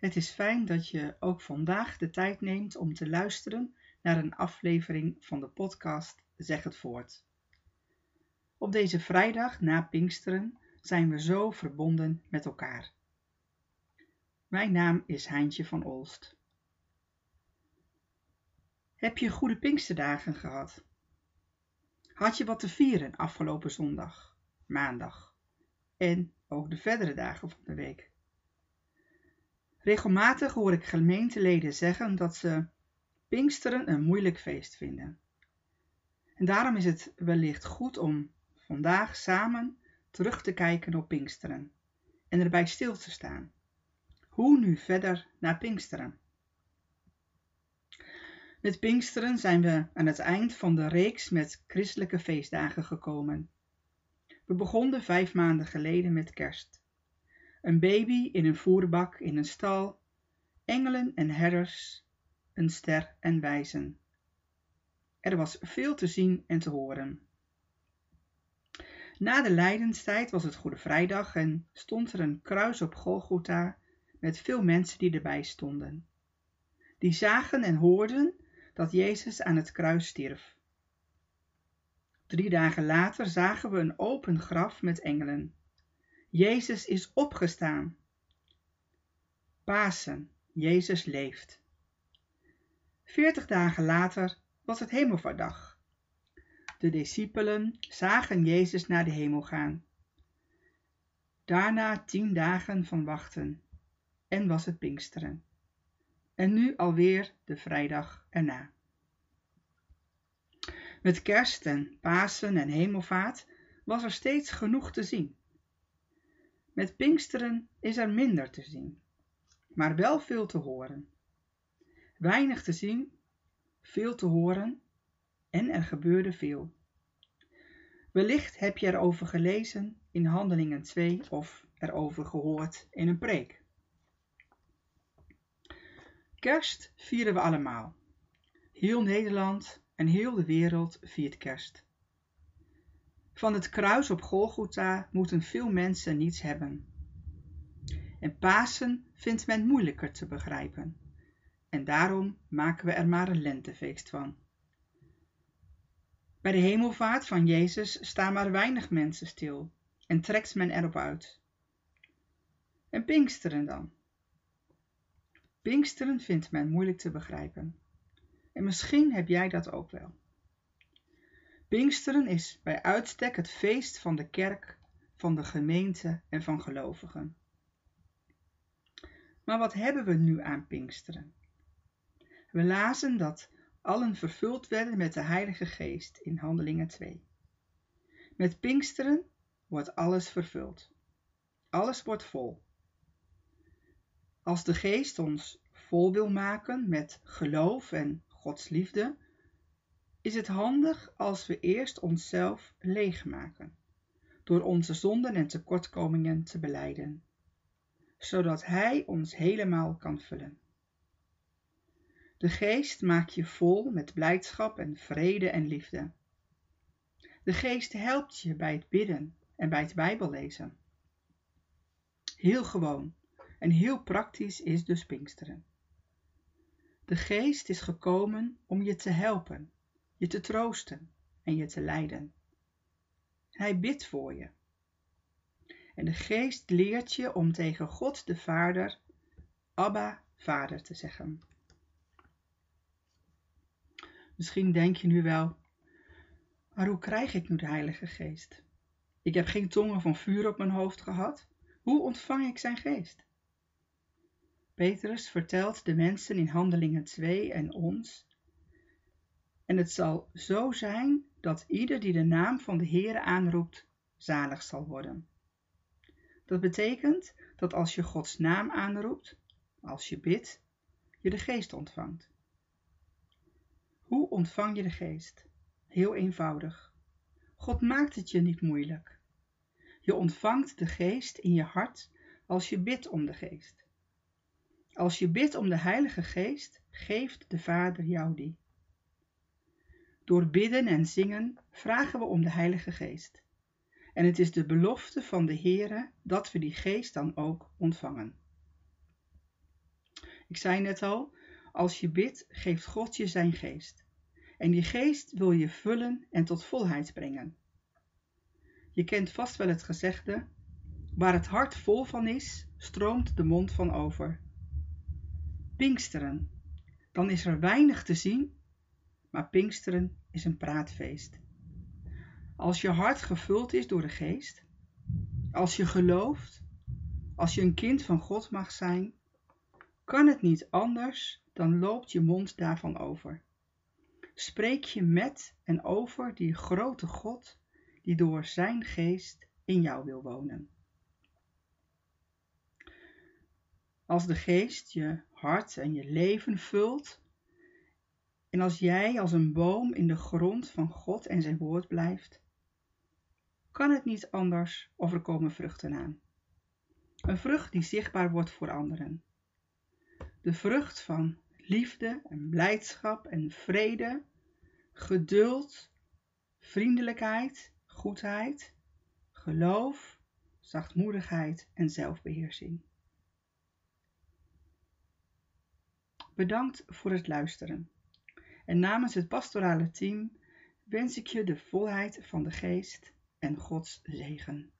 Het is fijn dat je ook vandaag de tijd neemt om te luisteren naar een aflevering van de podcast Zeg het voort. Op deze vrijdag na Pinksteren zijn we zo verbonden met elkaar. Mijn naam is Heintje van Olst. Heb je goede Pinksterdagen gehad? Had je wat te vieren afgelopen zondag, maandag en ook de verdere dagen van de week? Regelmatig hoor ik gemeenteleden zeggen dat ze Pinksteren een moeilijk feest vinden. En daarom is het wellicht goed om vandaag samen terug te kijken op Pinksteren en erbij stil te staan. Hoe nu verder naar Pinksteren? Met Pinksteren zijn we aan het eind van de reeks met christelijke feestdagen gekomen. We begonnen vijf maanden geleden met kerst. Een baby in een voerbak in een stal, engelen en herders, een ster en wijzen. Er was veel te zien en te horen. Na de lijdenstijd was het Goede Vrijdag en stond er een kruis op Golgotha met veel mensen die erbij stonden. Die zagen en hoorden dat Jezus aan het kruis stierf. Drie dagen later zagen we een open graf met engelen. Jezus is opgestaan. Pasen, Jezus leeft. Veertig dagen later was het hemelvaartdag. De discipelen zagen Jezus naar de hemel gaan. Daarna tien dagen van wachten en was het Pinksteren. En nu alweer de vrijdag erna. Met kerst en Pasen en hemelvaart was er steeds genoeg te zien. Met Pinksteren is er minder te zien, maar wel veel te horen. Weinig te zien, veel te horen en er gebeurde veel. Wellicht heb je erover gelezen in Handelingen 2 of erover gehoord in een preek. Kerst vieren we allemaal. Heel Nederland en heel de wereld viert kerst. Van het kruis op Golgotha moeten veel mensen niets hebben. En Pasen vindt men moeilijker te begrijpen. En daarom maken we er maar een lentefeest van. Bij de hemelvaart van Jezus staan maar weinig mensen stil en trekt men erop uit. En Pinksteren dan? Pinksteren vindt men moeilijk te begrijpen. En misschien heb jij dat ook wel. Pinksteren is bij uitstek het feest van de kerk, van de gemeente en van gelovigen. Maar wat hebben we nu aan Pinksteren? We lazen dat allen vervuld werden met de Heilige Geest in Handelingen 2. Met Pinksteren wordt alles vervuld. Alles wordt vol. Als de Geest ons vol wil maken met geloof en Gods liefde, is het handig als we eerst onszelf leegmaken, door onze zonden en tekortkomingen te beleiden, zodat Hij ons helemaal kan vullen. De geest maakt je vol met blijdschap en vrede en liefde. De geest helpt je bij het bidden en bij het bijbellezen. Heel gewoon en heel praktisch is dus Pinksteren. De geest is gekomen om je te helpen, je te troosten en je te leiden. Hij bidt voor je. En de geest leert je om tegen God de Vader, Abba, Vader te zeggen. Misschien denk je nu wel, maar hoe krijg ik nu de Heilige Geest? Ik heb geen tongen van vuur op mijn hoofd gehad. Hoe ontvang ik zijn geest? Petrus vertelt de mensen in Handelingen 2 en ons. En het zal zo zijn dat ieder die de naam van de Heere aanroept, zalig zal worden. Dat betekent dat als je Gods naam aanroept, als je bidt, je de geest ontvangt. Hoe ontvang je de geest? Heel eenvoudig. God maakt het je niet moeilijk. Je ontvangt de geest in je hart als je bidt om de geest. Als je bidt om de Heilige Geest, geeft de Vader jou die. Door bidden en zingen vragen we om de Heilige Geest. En het is de belofte van de Heere dat we die geest dan ook ontvangen. Ik zei net al, als je bidt, geeft God je zijn geest. En die geest wil je vullen en tot volheid brengen. Je kent vast wel het gezegde, waar het hart vol van is, stroomt de mond van over. Pinksteren, dan is er weinig te zien, maar Pinksteren is een praatfeest. Als je hart gevuld is door de geest, als je gelooft, als je een kind van God mag zijn, kan het niet anders dan loopt je mond daarvan over. Spreek je met en over die grote God die door zijn geest in jou wil wonen. Als de geest je hart en je leven vult, en als jij als een boom in de grond van God en zijn woord blijft, kan het niet anders of er komen vruchten aan. Een vrucht die zichtbaar wordt voor anderen. De vrucht van liefde en blijdschap en vrede, geduld, vriendelijkheid, goedheid, geloof, zachtmoedigheid en zelfbeheersing. Bedankt voor het luisteren. En namens het pastorale team wens ik je de volheid van de geest en Gods zegen.